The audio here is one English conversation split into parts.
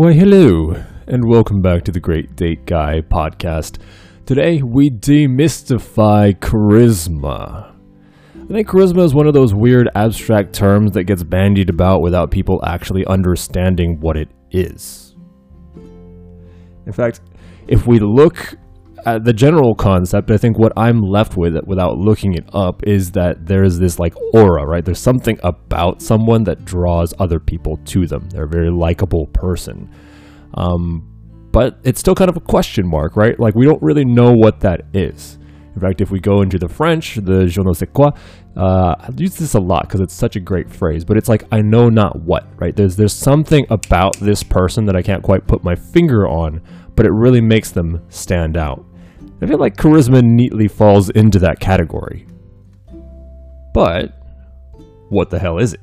Why, hello, and welcome back to the Great Date Guy podcast. Today, we demystify charisma. I think charisma is one of those weird abstract terms that gets bandied about without people actually understanding what it is. In fact, if we look at the general concept, I think what I'm left with without looking it up is that there's this like aura, right? There's something about someone that draws other people to them. They're a very likable person. Um, but it's still kind of a question mark, right? Like we don't really know what that is. In fact, if we go into the French, the je ne sais quoi, uh, I use this a lot because it's such a great phrase. But it's like I know not what, right? There's there's something about this person that I can't quite put my finger on, but it really makes them stand out. I feel like charisma neatly falls into that category. But what the hell is it?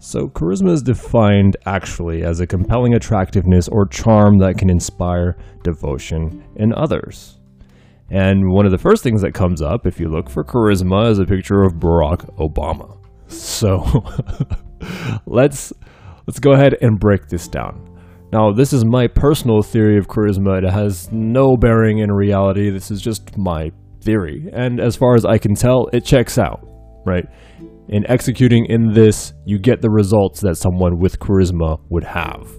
So, charisma is defined actually as a compelling attractiveness or charm that can inspire devotion in others. And one of the first things that comes up if you look for charisma is a picture of Barack Obama. So, let's let's go ahead and break this down. Now, this is my personal theory of charisma. It has no bearing in reality. This is just my theory. And as far as I can tell, it checks out, right? In executing in this, you get the results that someone with charisma would have.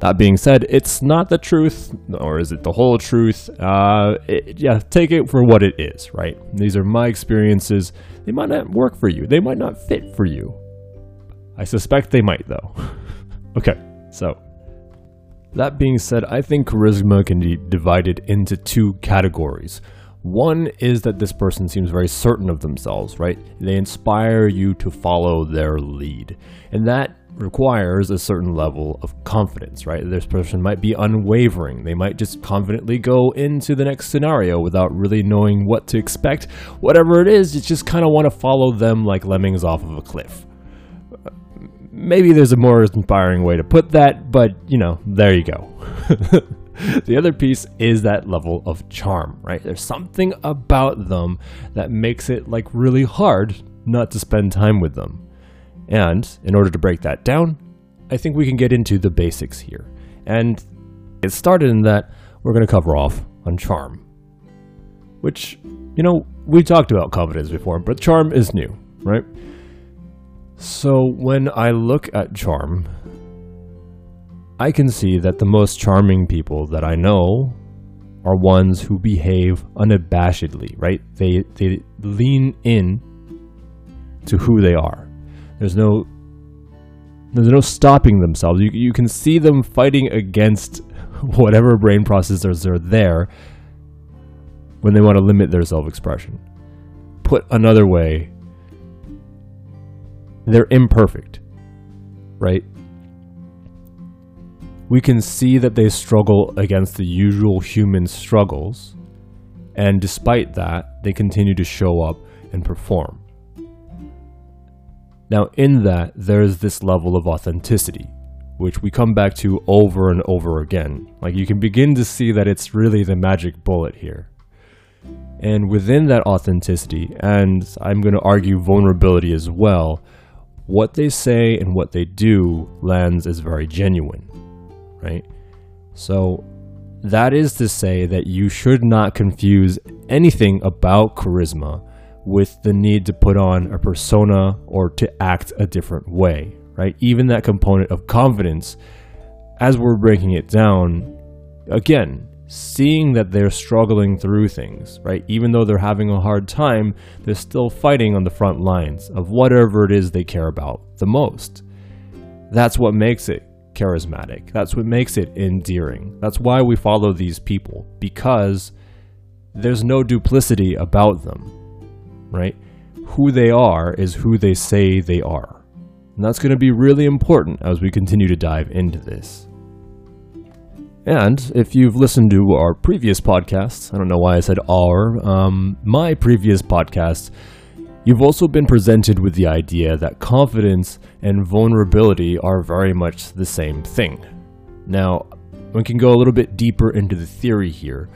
That being said, it's not the truth, or is it the whole truth? Uh, it, yeah, take it for what it is, right? These are my experiences. They might not work for you, they might not fit for you. I suspect they might, though. okay, so that being said, I think charisma can be divided into two categories. One is that this person seems very certain of themselves, right? They inspire you to follow their lead. And that requires a certain level of confidence, right? This person might be unwavering. They might just confidently go into the next scenario without really knowing what to expect. Whatever it is, you just kind of want to follow them like lemmings off of a cliff maybe there's a more inspiring way to put that, but you know, there you go. the other piece is that level of charm, right? There's something about them that makes it like really hard not to spend time with them. And in order to break that down, I think we can get into the basics here. And it started in that we're going to cover off on charm, which, you know, we talked about confidence before, but charm is new, right? So when I look at charm, I can see that the most charming people that I know are ones who behave unabashedly, right? They they lean in to who they are. There's no there's no stopping themselves. You you can see them fighting against whatever brain processors are there when they want to limit their self-expression. Put another way, they're imperfect, right? We can see that they struggle against the usual human struggles, and despite that, they continue to show up and perform. Now, in that, there's this level of authenticity, which we come back to over and over again. Like, you can begin to see that it's really the magic bullet here. And within that authenticity, and I'm going to argue vulnerability as well, what they say and what they do lands as very genuine, right? So that is to say that you should not confuse anything about charisma with the need to put on a persona or to act a different way, right? Even that component of confidence, as we're breaking it down, again, seeing that they're struggling through things, right? Even though they're having a hard time, they're still fighting on the front lines of whatever it is they care about the most. That's what makes it charismatic. That's what makes it endearing. That's why we follow these people, because there's no duplicity about them, right? Who they are is who they say they are. And that's going to be really important as we continue to dive into this. And if you've listened to our previous podcasts, I don't know why I said our, um, my previous podcast, you've also been presented with the idea that confidence and vulnerability are very much the same thing. Now, we can go a little bit deeper into the theory here,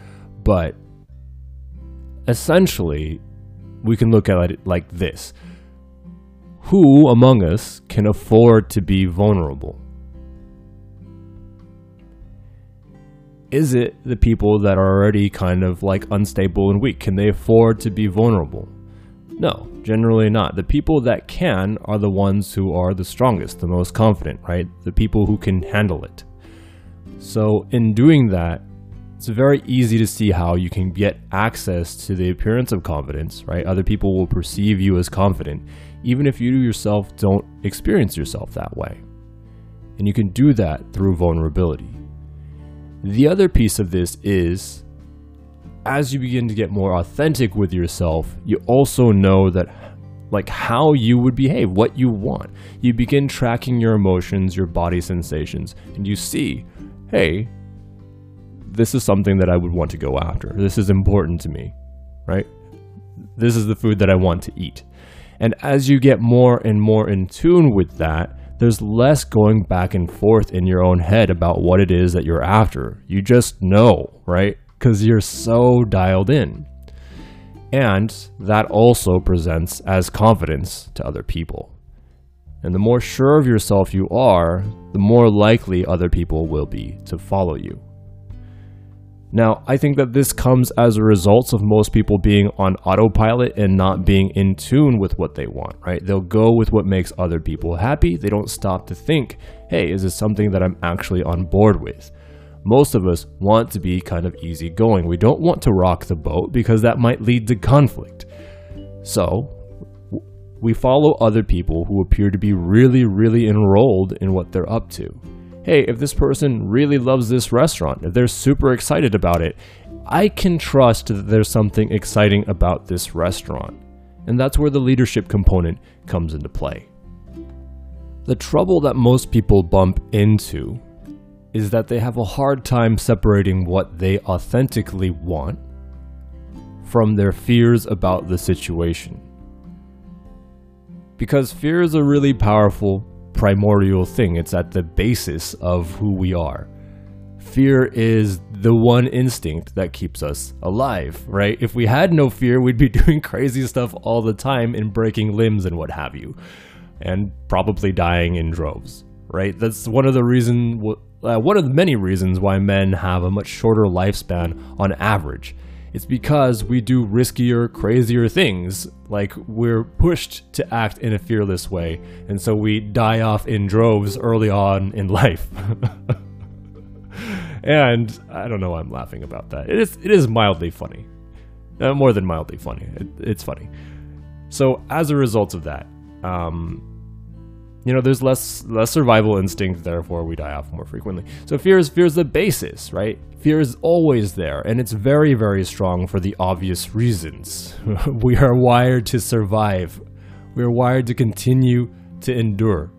but essentially, we can look at it like this Who among us can afford to be vulnerable? Is it the people that are already kind of like unstable and weak? Can they afford to be vulnerable? No, generally not. The people that can are the ones who are the strongest, the most confident, right? The people who can handle it. So, in doing that, it's very easy to see how you can get access to the appearance of confidence, right? Other people will perceive you as confident, even if you yourself don't experience yourself that way. And you can do that through vulnerability. The other piece of this is as you begin to get more authentic with yourself, you also know that like how you would behave, what you want. You begin tracking your emotions, your body sensations, and you see, hey, this is something that I would want to go after. This is important to me, right? This is the food that I want to eat. And as you get more and more in tune with that, there's less going back and forth in your own head about what it is that you're after. You just know, right? Because you're so dialed in. And that also presents as confidence to other people. And the more sure of yourself you are, the more likely other people will be to follow you. Now, I think that this comes as a result of most people being on autopilot and not being in tune with what they want, right? They'll go with what makes other people happy. They don't stop to think, hey, is this something that I'm actually on board with? Most of us want to be kind of easygoing. We don't want to rock the boat because that might lead to conflict. So, we follow other people who appear to be really, really enrolled in what they're up to hey, if this person really loves this restaurant, if they're super excited about it, I can trust that there's something exciting about this restaurant. And that's where the leadership component comes into play. The trouble that most people bump into is that they have a hard time separating what they authentically want from their fears about the situation. Because fear is a really powerful primordial thing, it's at the basis of who we are. Fear is the one instinct that keeps us alive, right? If we had no fear, we'd be doing crazy stuff all the time and breaking limbs and what have you, and probably dying in droves, right? That's one of the reason, uh, one of the many reasons why men have a much shorter lifespan on average it's because we do riskier, crazier things. Like we're pushed to act in a fearless way, and so we die off in droves early on in life. and I don't know why I'm laughing about that. It is it is mildly funny, uh, more than mildly funny. It, it's funny. So as a result of that, um, you know, there's less less survival instinct, therefore we die off more frequently. So fear is fear is the basis, right? Fear is always there, and it's very, very strong for the obvious reasons. we are wired to survive. We are wired to continue to endure.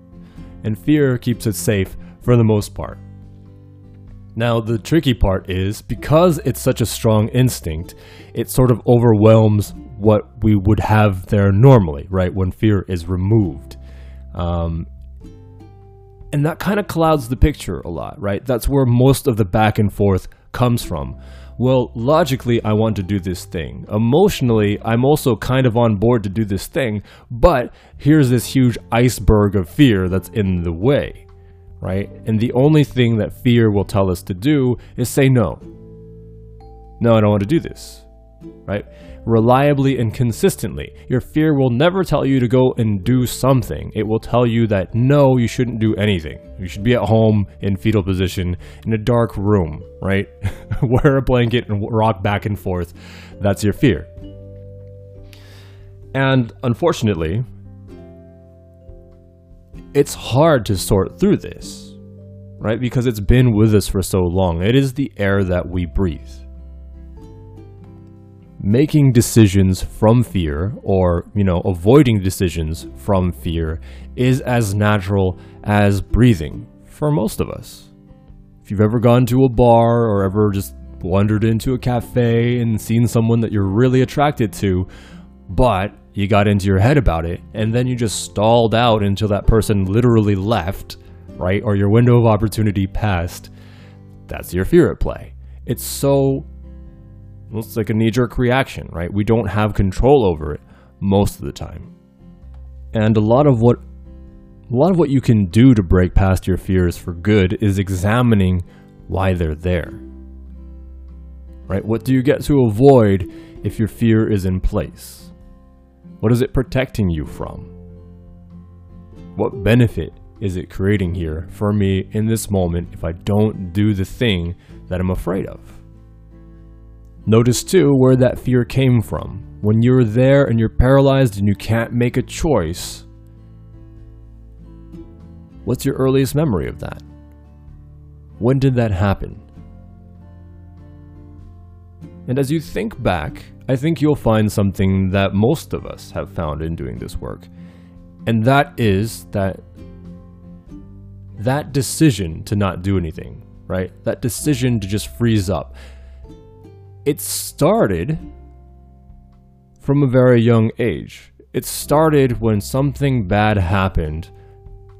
And fear keeps us safe for the most part. Now, the tricky part is because it's such a strong instinct, it sort of overwhelms what we would have there normally, right? When fear is removed. Um, and that kind of clouds the picture a lot, right? That's where most of the back and forth comes from. Well, logically, I want to do this thing. Emotionally, I'm also kind of on board to do this thing, but here's this huge iceberg of fear that's in the way, right? And the only thing that fear will tell us to do is say no. No, I don't want to do this, right? Reliably and consistently. Your fear will never tell you to go and do something. It will tell you that no, you shouldn't do anything. You should be at home in fetal position in a dark room, right? Wear a blanket and rock back and forth. That's your fear. And unfortunately, it's hard to sort through this, right? Because it's been with us for so long. It is the air that we breathe making decisions from fear or, you know, avoiding decisions from fear is as natural as breathing for most of us. If you've ever gone to a bar or ever just wandered into a cafe and seen someone that you're really attracted to, but you got into your head about it and then you just stalled out until that person literally left, right? Or your window of opportunity passed, that's your fear at play. It's so it's like a knee jerk reaction, right? We don't have control over it most of the time. And a lot of what a lot of what you can do to break past your fears for good is examining why they're there. right? What do you get to avoid if your fear is in place? What is it protecting you from? What benefit is it creating here for me in this moment if I don't do the thing that I'm afraid of? Notice too where that fear came from. When you're there and you're paralyzed and you can't make a choice, what's your earliest memory of that? When did that happen? And as you think back, I think you'll find something that most of us have found in doing this work. And that is that that decision to not do anything, right? That decision to just freeze up. It started from a very young age. It started when something bad happened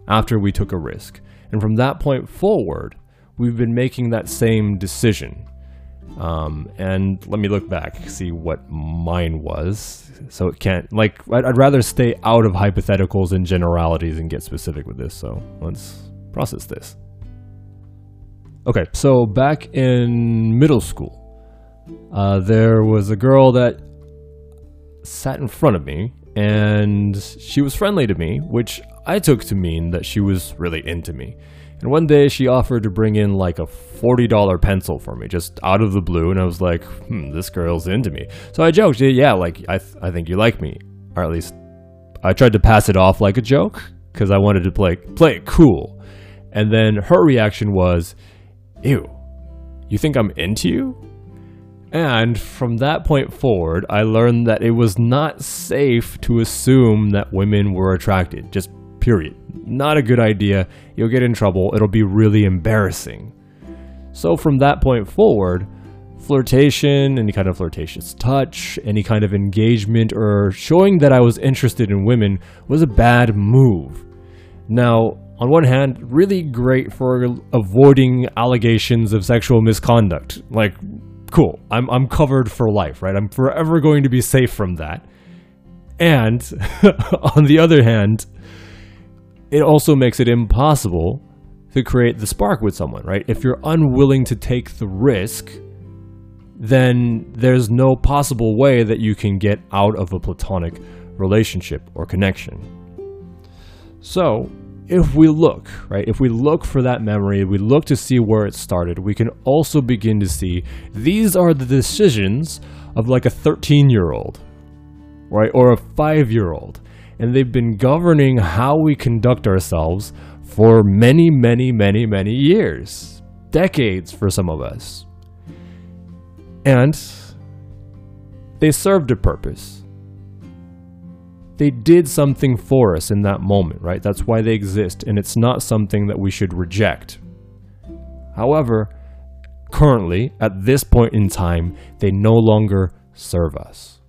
after we took a risk. And from that point forward, we've been making that same decision. Um, and let me look back, see what mine was. So it can't, like, I'd, I'd rather stay out of hypotheticals and generalities and get specific with this. So let's process this. Okay, so back in middle school, uh, there was a girl that sat in front of me, and she was friendly to me, which I took to mean that she was really into me. And one day she offered to bring in like a $40 pencil for me, just out of the blue, and I was like, hmm, this girl's into me. So I joked, yeah, like, I, th- I think you like me. Or at least I tried to pass it off like a joke, because I wanted to play, play it cool. And then her reaction was, ew, you think I'm into you? And from that point forward, I learned that it was not safe to assume that women were attracted. Just period. Not a good idea. You'll get in trouble. It'll be really embarrassing. So from that point forward, flirtation, any kind of flirtatious touch, any kind of engagement, or showing that I was interested in women was a bad move. Now, on one hand, really great for avoiding allegations of sexual misconduct. Like, cool. I'm I'm covered for life, right? I'm forever going to be safe from that. And on the other hand, it also makes it impossible to create the spark with someone, right? If you're unwilling to take the risk, then there's no possible way that you can get out of a platonic relationship or connection. So, if we look, right, if we look for that memory, we look to see where it started, we can also begin to see these are the decisions of like a 13 year old, right, or a 5 year old. And they've been governing how we conduct ourselves for many, many, many, many years, decades for some of us. And they served a purpose they did something for us in that moment, right? That's why they exist, and it's not something that we should reject. However, currently, at this point in time, they no longer serve us.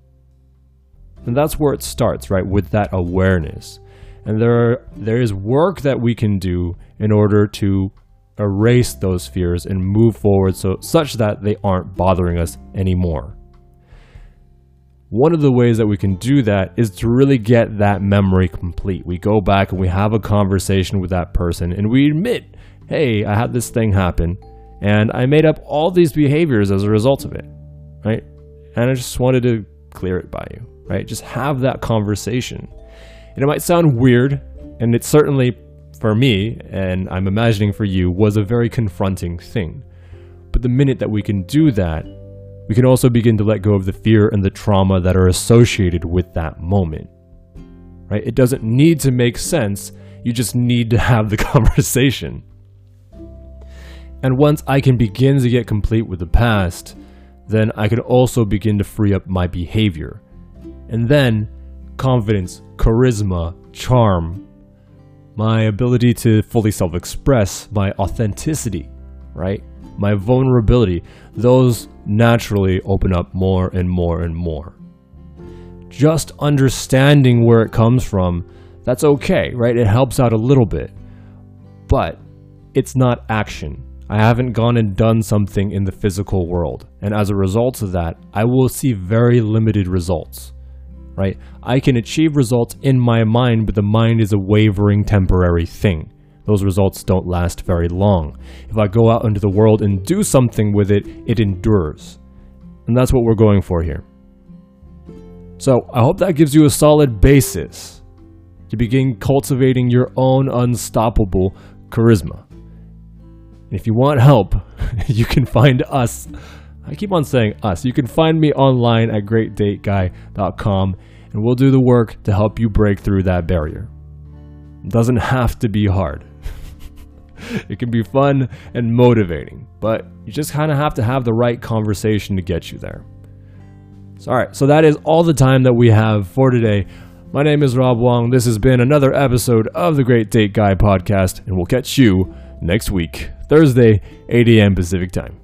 And that's where it starts, right? With that awareness. And there are, there is work that we can do in order to erase those fears and move forward so such that they aren't bothering us anymore. One of the ways that we can do that is to really get that memory complete. We go back and we have a conversation with that person and we admit, hey, I had this thing happen and I made up all these behaviors as a result of it, right? And I just wanted to clear it by you, right? Just have that conversation. And it might sound weird, and it certainly, for me, and I'm imagining for you, was a very confronting thing. But the minute that we can do that, we can also begin to let go of the fear and the trauma that are associated with that moment. Right? It doesn't need to make sense, you just need to have the conversation. And once I can begin to get complete with the past, then I can also begin to free up my behavior. And then confidence, charisma, charm, my ability to fully self express, my authenticity, right? My vulnerability, those naturally open up more and more and more. Just understanding where it comes from, that's okay, right? It helps out a little bit. But it's not action. I haven't gone and done something in the physical world. And as a result of that, I will see very limited results. Right? I can achieve results in my mind, but the mind is a wavering temporary thing those results don't last very long. If I go out into the world and do something with it, it endures. And that's what we're going for here. So I hope that gives you a solid basis to begin cultivating your own unstoppable charisma. And if you want help, you can find us. I keep on saying us. You can find me online at greatdateguy.com and we'll do the work to help you break through that barrier. It doesn't have to be hard. It can be fun and motivating, but you just kind of have to have the right conversation to get you there. So, all right, so that is all the time that we have for today. My name is Rob Wong. This has been another episode of the Great Date Guy podcast, and we'll catch you next week, Thursday, 8 a.m. Pacific time.